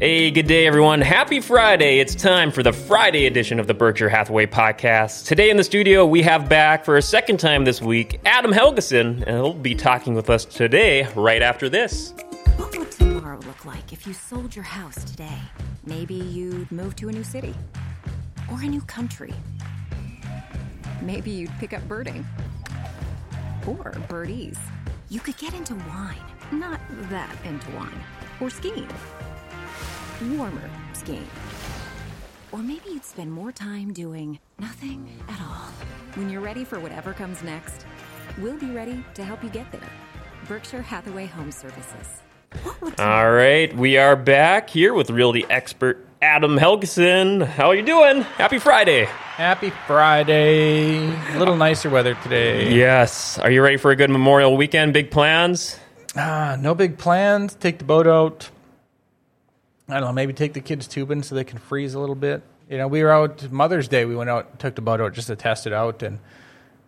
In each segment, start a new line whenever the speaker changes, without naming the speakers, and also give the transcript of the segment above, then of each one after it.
Hey, good day, everyone. Happy Friday. It's time for the Friday edition of the Berkshire Hathaway podcast. Today in the studio, we have back for a second time this week Adam Helgeson, and he'll be talking with us today right after this.
What would tomorrow look like if you sold your house today? Maybe you'd move to a new city or a new country. Maybe you'd pick up birding or birdies. You could get into wine, not that into wine, or skiing warmer skiing. Or maybe you'd spend more time doing nothing at all. When you're ready for whatever comes next, we'll be ready to help you get there. Berkshire Hathaway Home Services.
All right, we are back here with realty expert Adam Helgeson. How are you doing? Happy Friday.
Happy Friday. A little nicer weather today.
Yes. Are you ready for a good Memorial weekend? Big plans?
Ah, no big plans. Take the boat out I don't know, maybe take the kids tubing so they can freeze a little bit. You know, we were out Mother's Day. We went out, took the boat out just to test it out, and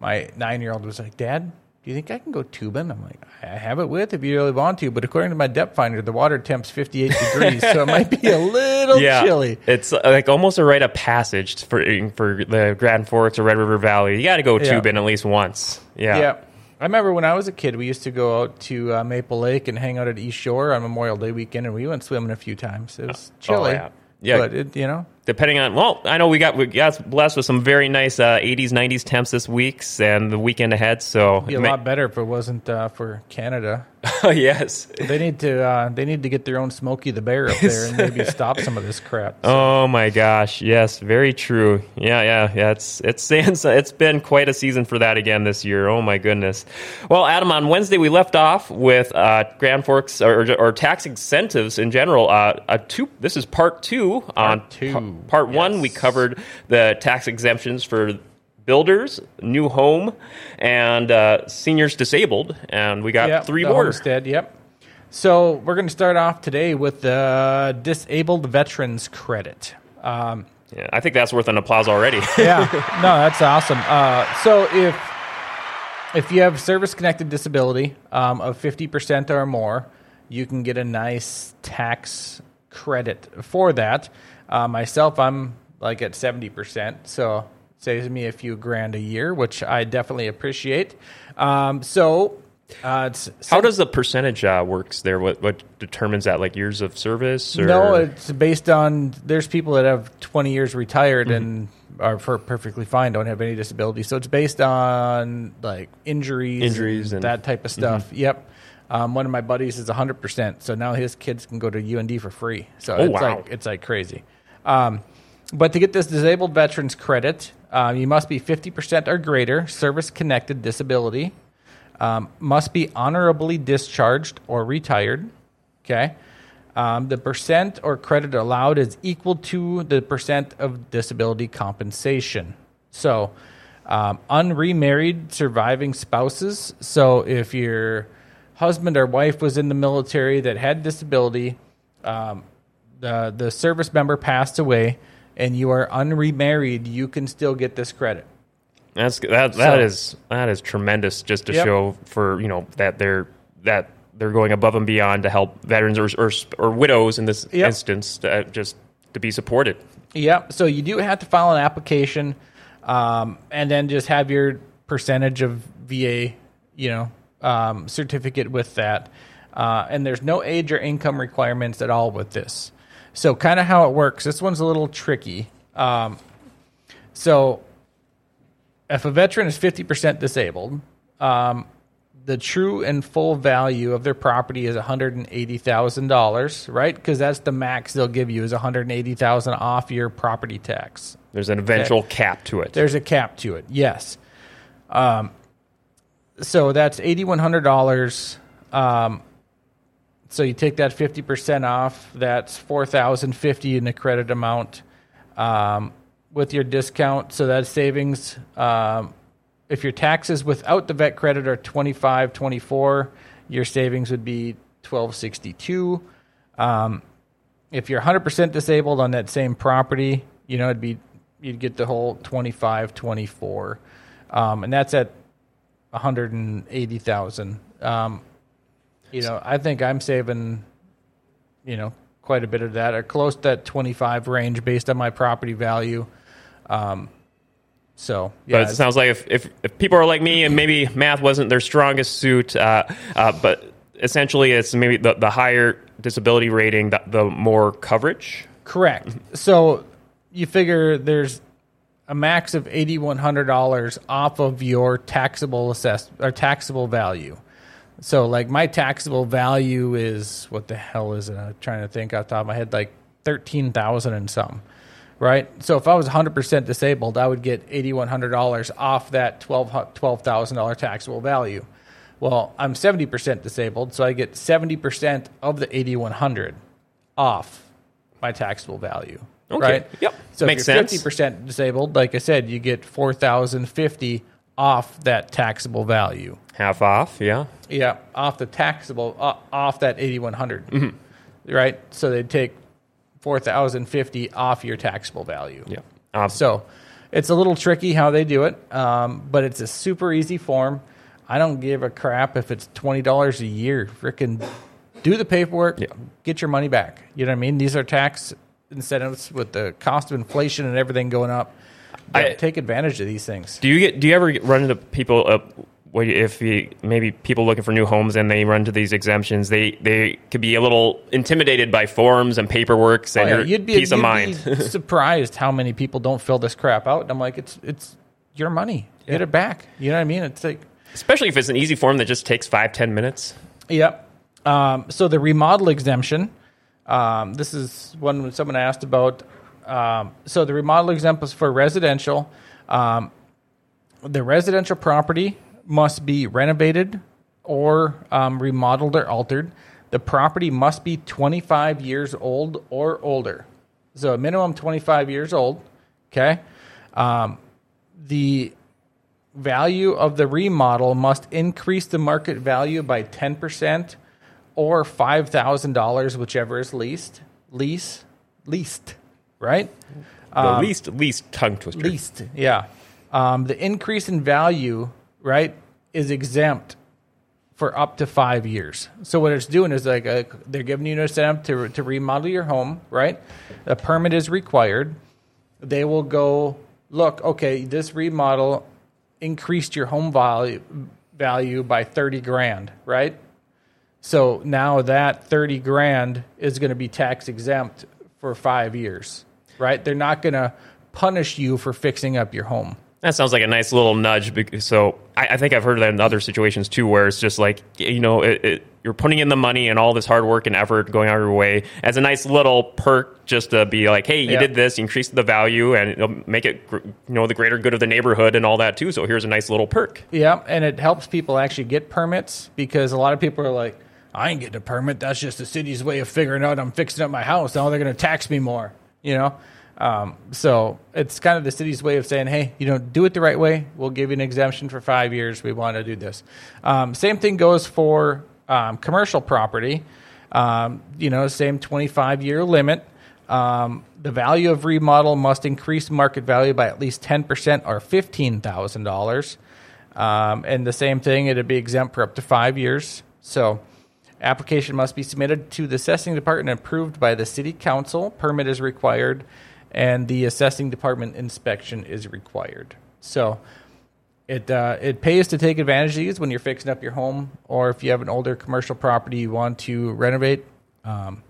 my nine-year-old was like, "Dad, do you think I can go tubing?" I'm like, "I have it with if you really want to, but according to my depth finder, the water temp's 58 degrees, so it might be a little
yeah,
chilly."
It's uh, like almost a rite of passage for for the Grand Forks or Red River Valley. You got to go yeah. tubing at least once. Yeah.
Yeah. I remember when I was a kid, we used to go out to uh, Maple Lake and hang out at East Shore on Memorial Day weekend, and we went swimming a few times. It was chilly. Oh, yeah. Yeah, but it, you know,
depending on well, I know we got we got blessed with some very nice uh, 80s, 90s temps this week and the weekend ahead. So
It'd be a may- lot better if it wasn't uh, for Canada.
yes,
they need to uh, they need to get their own Smokey the Bear up there and maybe stop some of this crap.
So. Oh my gosh, yes, very true. Yeah, yeah, yeah. It's it's it's been quite a season for that again this year. Oh my goodness. Well, Adam, on Wednesday we left off with uh, Grand Forks or, or, tax incentives in general. Uh, a two. This is part two.
Part on two.
P- part yes. one, we covered the tax exemptions for builders, new home, and uh, seniors disabled, and we got
yep,
three more.
Homestead, yep. So we're going to start off today with the disabled veterans credit.
Um, yeah, I think that's worth an applause already.
yeah, no, that's awesome. Uh, so if if you have service connected disability um, of fifty percent or more, you can get a nice tax credit for that. Uh, myself, I'm like at seventy percent, so saves me a few grand a year, which I definitely appreciate. Um, so, uh,
how does the percentage uh, works there? What what determines that? Like years of service? Or?
No, it's based on. There's people that have 20 years retired mm-hmm. and are perfectly fine, don't have any disability. So it's based on like injuries,
injuries, and,
and that type of stuff. Mm-hmm. Yep. Um, one of my buddies is 100%, so now his kids can go to UND for free. So
oh,
it's
wow.
like it's like crazy. Um, but to get this disabled veterans credit, um, you must be 50% or greater service connected disability, um, must be honorably discharged or retired. Okay. Um, the percent or credit allowed is equal to the percent of disability compensation. So, um, unremarried surviving spouses. So, if your husband or wife was in the military that had disability, um, the the service member passed away, and you are unremarried, you can still get this credit.
That's that that so, is, that is tremendous just to yep. show for you know that they're that they're going above and beyond to help veterans or or, or widows in this yep. instance to, just to be supported.
Yeah, so you do have to file an application, um, and then just have your percentage of VA, you know, um, certificate with that. Uh, and there's no age or income requirements at all with this. So, kind of how it works. This one's a little tricky. Um, so, if a veteran is 50% disabled, um, the true and full value of their property is $180,000, right? Because that's the max they'll give you is 180,000 off your property tax.
There's an eventual okay. cap to it.
There's a cap to it. Yes. Um, so that's $8100 um, so you take that 50% off, that's 4050 in the credit amount um, with your discount. So that savings, um, if your taxes without the vet credit are 25 24 your savings would be 1262 um, if you're 100% disabled on that same property, you know, it'd be you'd get the whole 25 24 um, and that's at 180,000. Um, you know, I think I'm saving, you know, quite a bit of that, or close to that 25 range based on my property value. Um, so, yeah,
But it sounds like if, if, if people are like me and maybe math wasn't their strongest suit, uh, uh, but essentially it's maybe the, the higher disability rating, the, the more coverage.
Correct. So you figure there's a max of eighty one hundred dollars off of your taxable assess or taxable value. So like my taxable value is what the hell is it? I'm trying to think off the top of my head, like thirteen thousand and some. Right. So if I was 100% disabled, I would get $8,100 off that $12 $12,000 taxable value. Well, I'm 70% disabled, so I get 70% of the 8100 off my taxable value.
Okay.
Right?
Yep.
So
Makes
if you're
sense.
50% disabled, like I said, you get 4050 off that taxable value.
Half off, yeah.
Yeah, off the taxable uh, off that 8100.
Mm-hmm.
Right? So they'd take 4050 off your taxable value.
Yeah. Um,
So it's a little tricky how they do it, um, but it's a super easy form. I don't give a crap if it's twenty dollars a year. Frickin' do the paperwork,
Yeah.
get your money back. You know what I mean? These are tax incentives with the cost of inflation and everything going up.
I-
take advantage of these things.
Do you get? Do you ever run into people? Uh, if you, maybe people looking for new homes and they run to these exemptions, they they could be a little intimidated by forms and paperwork and
Oh, yeah, you'd be,
peace
you'd
of mind.
be surprised how many people don't fill this crap out. And I'm like, it's it's your money. Get it back. You know what I mean? It's like
Especially if it's an easy form that just takes five ten minutes.
Yep. Um, so the remodel exemption, um, this is one when someone asked about. Um, so the remodel is for residential. Um, the residential property must be renovated or um, remodeled or altered. The property must be 25 years old or older. So a minimum 25 years old. Okay. Um, the value of the remodel must increase the market value by 10% or $5,000, whichever is least. Lease, least, right?
The least least tongue twister.
Least, yeah. Um, the increase in value, right, is exempt for up to five years. So what it's doing is like a, they're giving you an incentive to to remodel your home, right? A permit is required. They will go look. Okay, this remodel increased your home value value by thirty grand, right? So now that thirty grand is going to be tax exempt for five years, right? They're not going to punish you for fixing up your home.
That sounds like a nice little nudge. Because, so I, I think I've heard that in other situations too, where it's just like you know it, it, you're putting in the money and all this hard work and effort going out of your way as a nice little perk, just to be like, hey, you
Yeah.
did this, you increased the value, and it'll make it you know the greater good of the neighborhood and all that too. So here's a nice little perk.
Yeah, and it helps people actually get permits because a lot of people are like, I ain't getting a permit. That's just the city's way of figuring out I'm fixing up my house. Now they're going to tax me more, you know? Um, so it's kind of the city's way of saying, hey, you know, do it the right way. We'll give you an exemption for five years. We want to do this. Um, same thing goes for um, commercial property. Um, you know, same 25 year limit. Um, the value of remodel must increase market value by at least 10% or $15,000. Um, and the same thing, it'd be exempt for up to five years. So, application must be submitted to the assessing department and approved by the city council. Permit is required, and the assessing department inspection is required. So, it uh, it pays to take advantage of these when you're fixing up your home, or if you have an older commercial property you want to renovate. Um,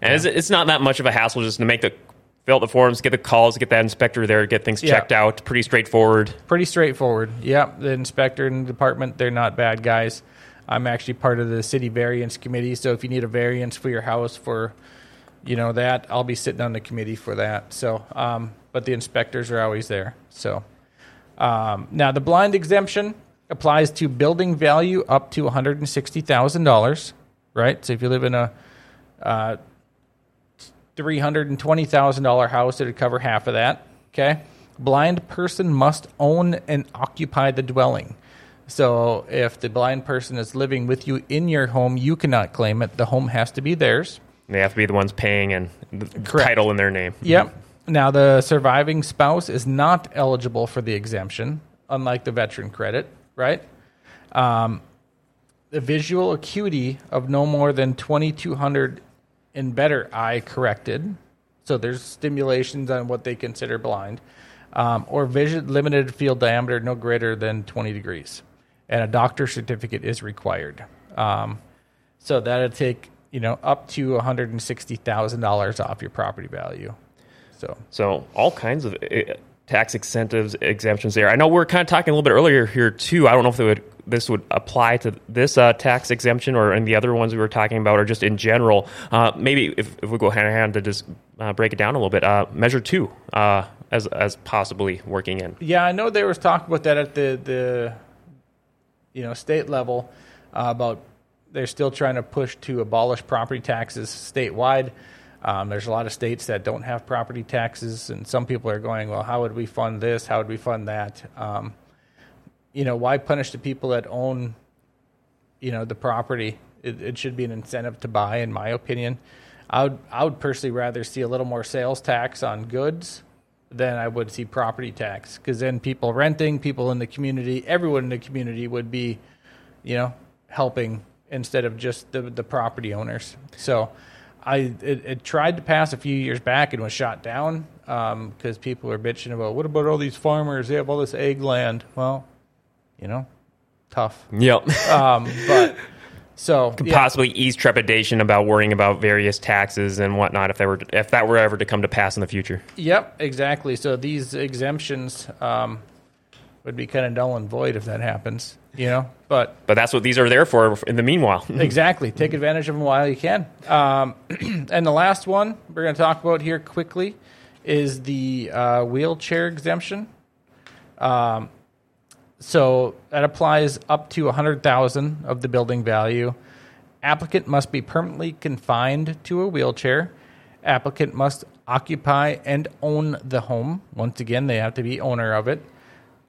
And it's, it's not that much of a hassle just to make the fill out the forms, get the calls, get that inspector there, get things
Yeah.
checked out. Pretty straightforward.
pretty straightforward. Yeah, the inspector and the department, they're not bad guys. I'm actually part of the city variance committee, so if you need a variance for your house for, you know, that, I'll be sitting on the committee for that. So, um, but the inspectors are always there. So, um, now the blind exemption applies to building value up to $160,000, right? So if you live in a uh, $320,000 house, it would cover half of that. Okay. Blind person must own and occupy the dwelling. So if the blind person is living with you in your home, you cannot claim it. The home has to be theirs.
They have to be the ones paying and the
Correct.
title in their name.
Yep. Now, the surviving spouse is not eligible for the exemption, unlike the veteran credit, right? Um, the visual acuity of no more than 2200 and better eye corrected. So there's stimulations on what they consider blind, um, or vision limited field diameter no greater than 20 degrees, and a doctor certificate is required. Um, so that'd take you know up to 160 thousand dollars off your property value. So
So all kinds of uh, tax incentives, exemptions there. I know we are kind of talking a little bit earlier here too. I don't know if would, this would apply to this uh, tax exemption or any the other ones we were talking about, or just in general. Uh, maybe if, if we go hand in hand to just uh, break it down a little bit. Uh, measure two uh, as as possibly working in.
Yeah, I know there was talk about that at the the you know state level uh, about they're still trying to push to abolish property taxes statewide. Um, there's a lot of states that don't have property taxes, and some people are going, "Well, how would we fund this? How would we fund that?" Um, you know, why punish the people that own, you know, the property? It, it should be an incentive to buy, in my opinion. I would, I would personally rather see a little more sales tax on goods than I would see property tax, because then people renting, people in the community, everyone in the community would be, you know, helping instead of just the the property owners. So. I it, it tried to pass a few years back and was shot down because people were bitching about what about all these farmers? They have all this ag land. Well, you know, tough.
Yep.
Um, but so
Could
yeah,
possibly ease trepidation about worrying about various taxes and whatnot if that were if that were ever to come to pass in the future.
yep, exactly. So these exemptions um, would be kind of null and void if that happens. You know, but
But that's what these are there for. In the meanwhile,
exactly. Take advantage of them while you can. Um, and the last one we're going to talk about here quickly is the uh, wheelchair exemption. Um, so that applies up to a 100,000 of the building value. Applicant must be permanently confined to a wheelchair. Applicant must occupy and own the home. Once again, they have to be owner of it.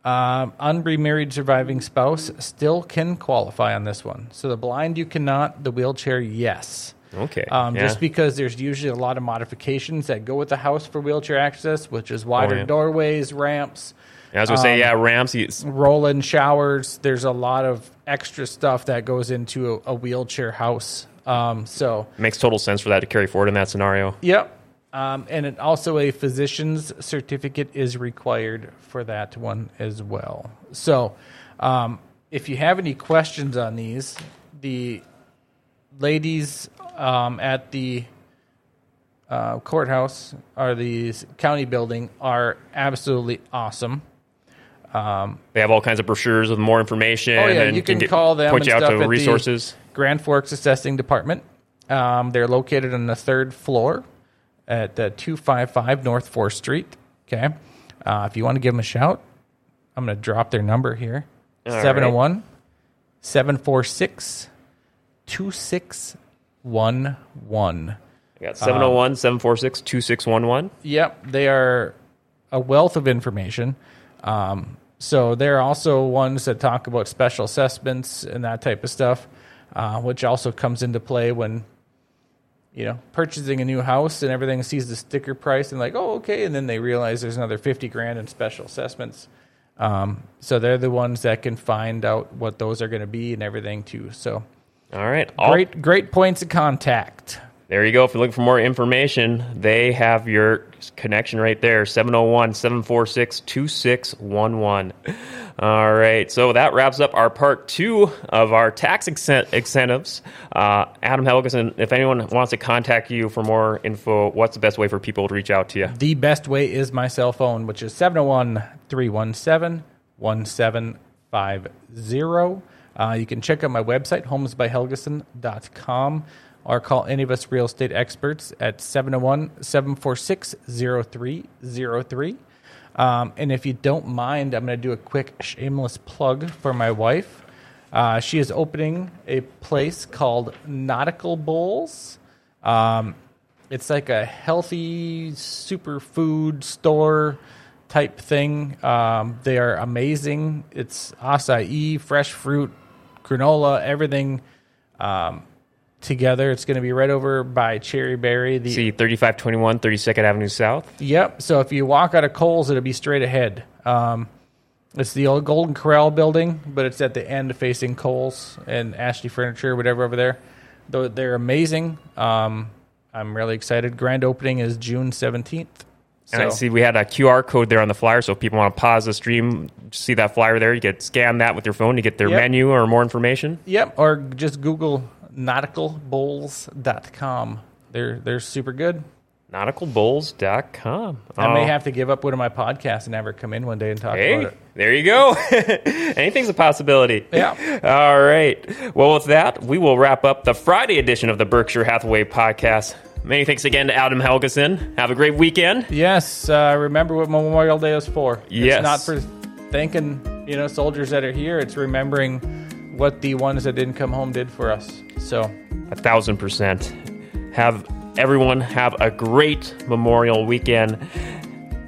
Um, unremarried surviving spouse still can qualify on this one. So the blind you cannot, the wheelchair yes.
okay.
Um,
yeah.
Just because there's usually a lot of modifications that go with the house for wheelchair access, which is wider
Oh, yeah.
doorways, ramps,
I was gonna
um,
say, yeah, ramps.
roll-in showers. There's a lot of extra stuff that goes into a, a wheelchair house. Um, so
Makes total sense for that to carry forward in that scenario.
Yep. Um, and it, also a physician's certificate is required for that one as well. So, um, if you have any questions on these, the ladies um, at the uh, courthouse or the county building are absolutely awesome.
They have all kinds of brochures with more information.
Oh, yeah,
and
you can
get-
call them
Point you out to
the-
resources.
Grand Forks Assessing Department. Um, they're located on the third floor at uh, 255 North 4th Street. Okay. Uh, if you want to give them a shout, I'm going to drop their number here
All right.
701 746 2611.
I got 701 746 2611.
Yep, they are a wealth of information. Um, so they're also ones that talk about special assessments and that type of stuff, uh, which also comes into play when you know purchasing a new house and everything sees the sticker price and like, oh, okay, and then they realize there's another fifty grand in special assessments. Um, so they're the ones that can find out what those are going to be and everything too. So
All right. All,
great, great points of contact.
There you go. If you're looking for more information, they have your connection right there 701 746 2611. All right. So that wraps up our part two of our tax incent- incentives. Uh, Adam Helgeson, if anyone wants to contact you for more info, what's the best way for people to reach out to you?
The best way is my cell phone, which is 701 317 1750. Uh, You can check out my website, homesbyhelgeson.com, or call any of us real estate experts at 701 746 0303. Um, And if you don't mind, I'm going to do a quick shameless plug for my wife. Uh, she is opening a place called Nautical Bowls. Um, it's like a healthy superfood store type thing. Um, they are amazing. It's acai, fresh fruit, granola, everything um, together. It's going to be right over by Cherry Berry. The
See 3521 32nd Avenue South.
Yep. So if you walk out of Kohl's, it'll be straight ahead. Um, it's the old Golden Corral building, but it's at the end facing Kohl's and Ashley Furniture, whatever over there. Though they're amazing. Um, I'm really excited. Grand opening is June 17th.
And I see we had a QR code there on the flyer, so if people want to pause the stream, see that flyer there, you could scan that with your phone to get their
Yep.
menu or more information.
Yep, or just Google nauticalbowls.com. They're they're super good.
Nauticalbowls.com.
I may
Oh.
have to give up one of my podcasts and have her come in one day and talk
Hey,
about it.
there you go. Anything's a possibility.
Yeah.
All right. Well, with that, we will wrap up the Friday edition of the Berkshire Hathaway podcast. Many thanks again to Adam Helgeson. Have a great weekend.
Yes, uh, remember what Memorial Day is for.
Yes.
It's not for thanking, you know, soldiers that are here. It's remembering what the ones that didn't come home did for us. So,
A thousand percent. Have everyone have a great Memorial weekend.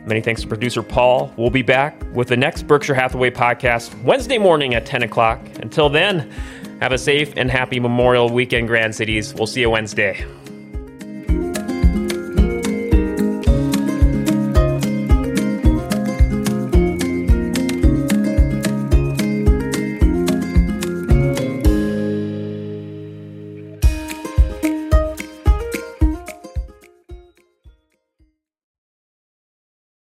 Many thanks to producer Paul. We'll be back with the next Berkshire Hathaway podcast Wednesday morning at 10 o'clock. Until then, have a safe and happy Memorial weekend, Grand Cities. We'll see you Wednesday.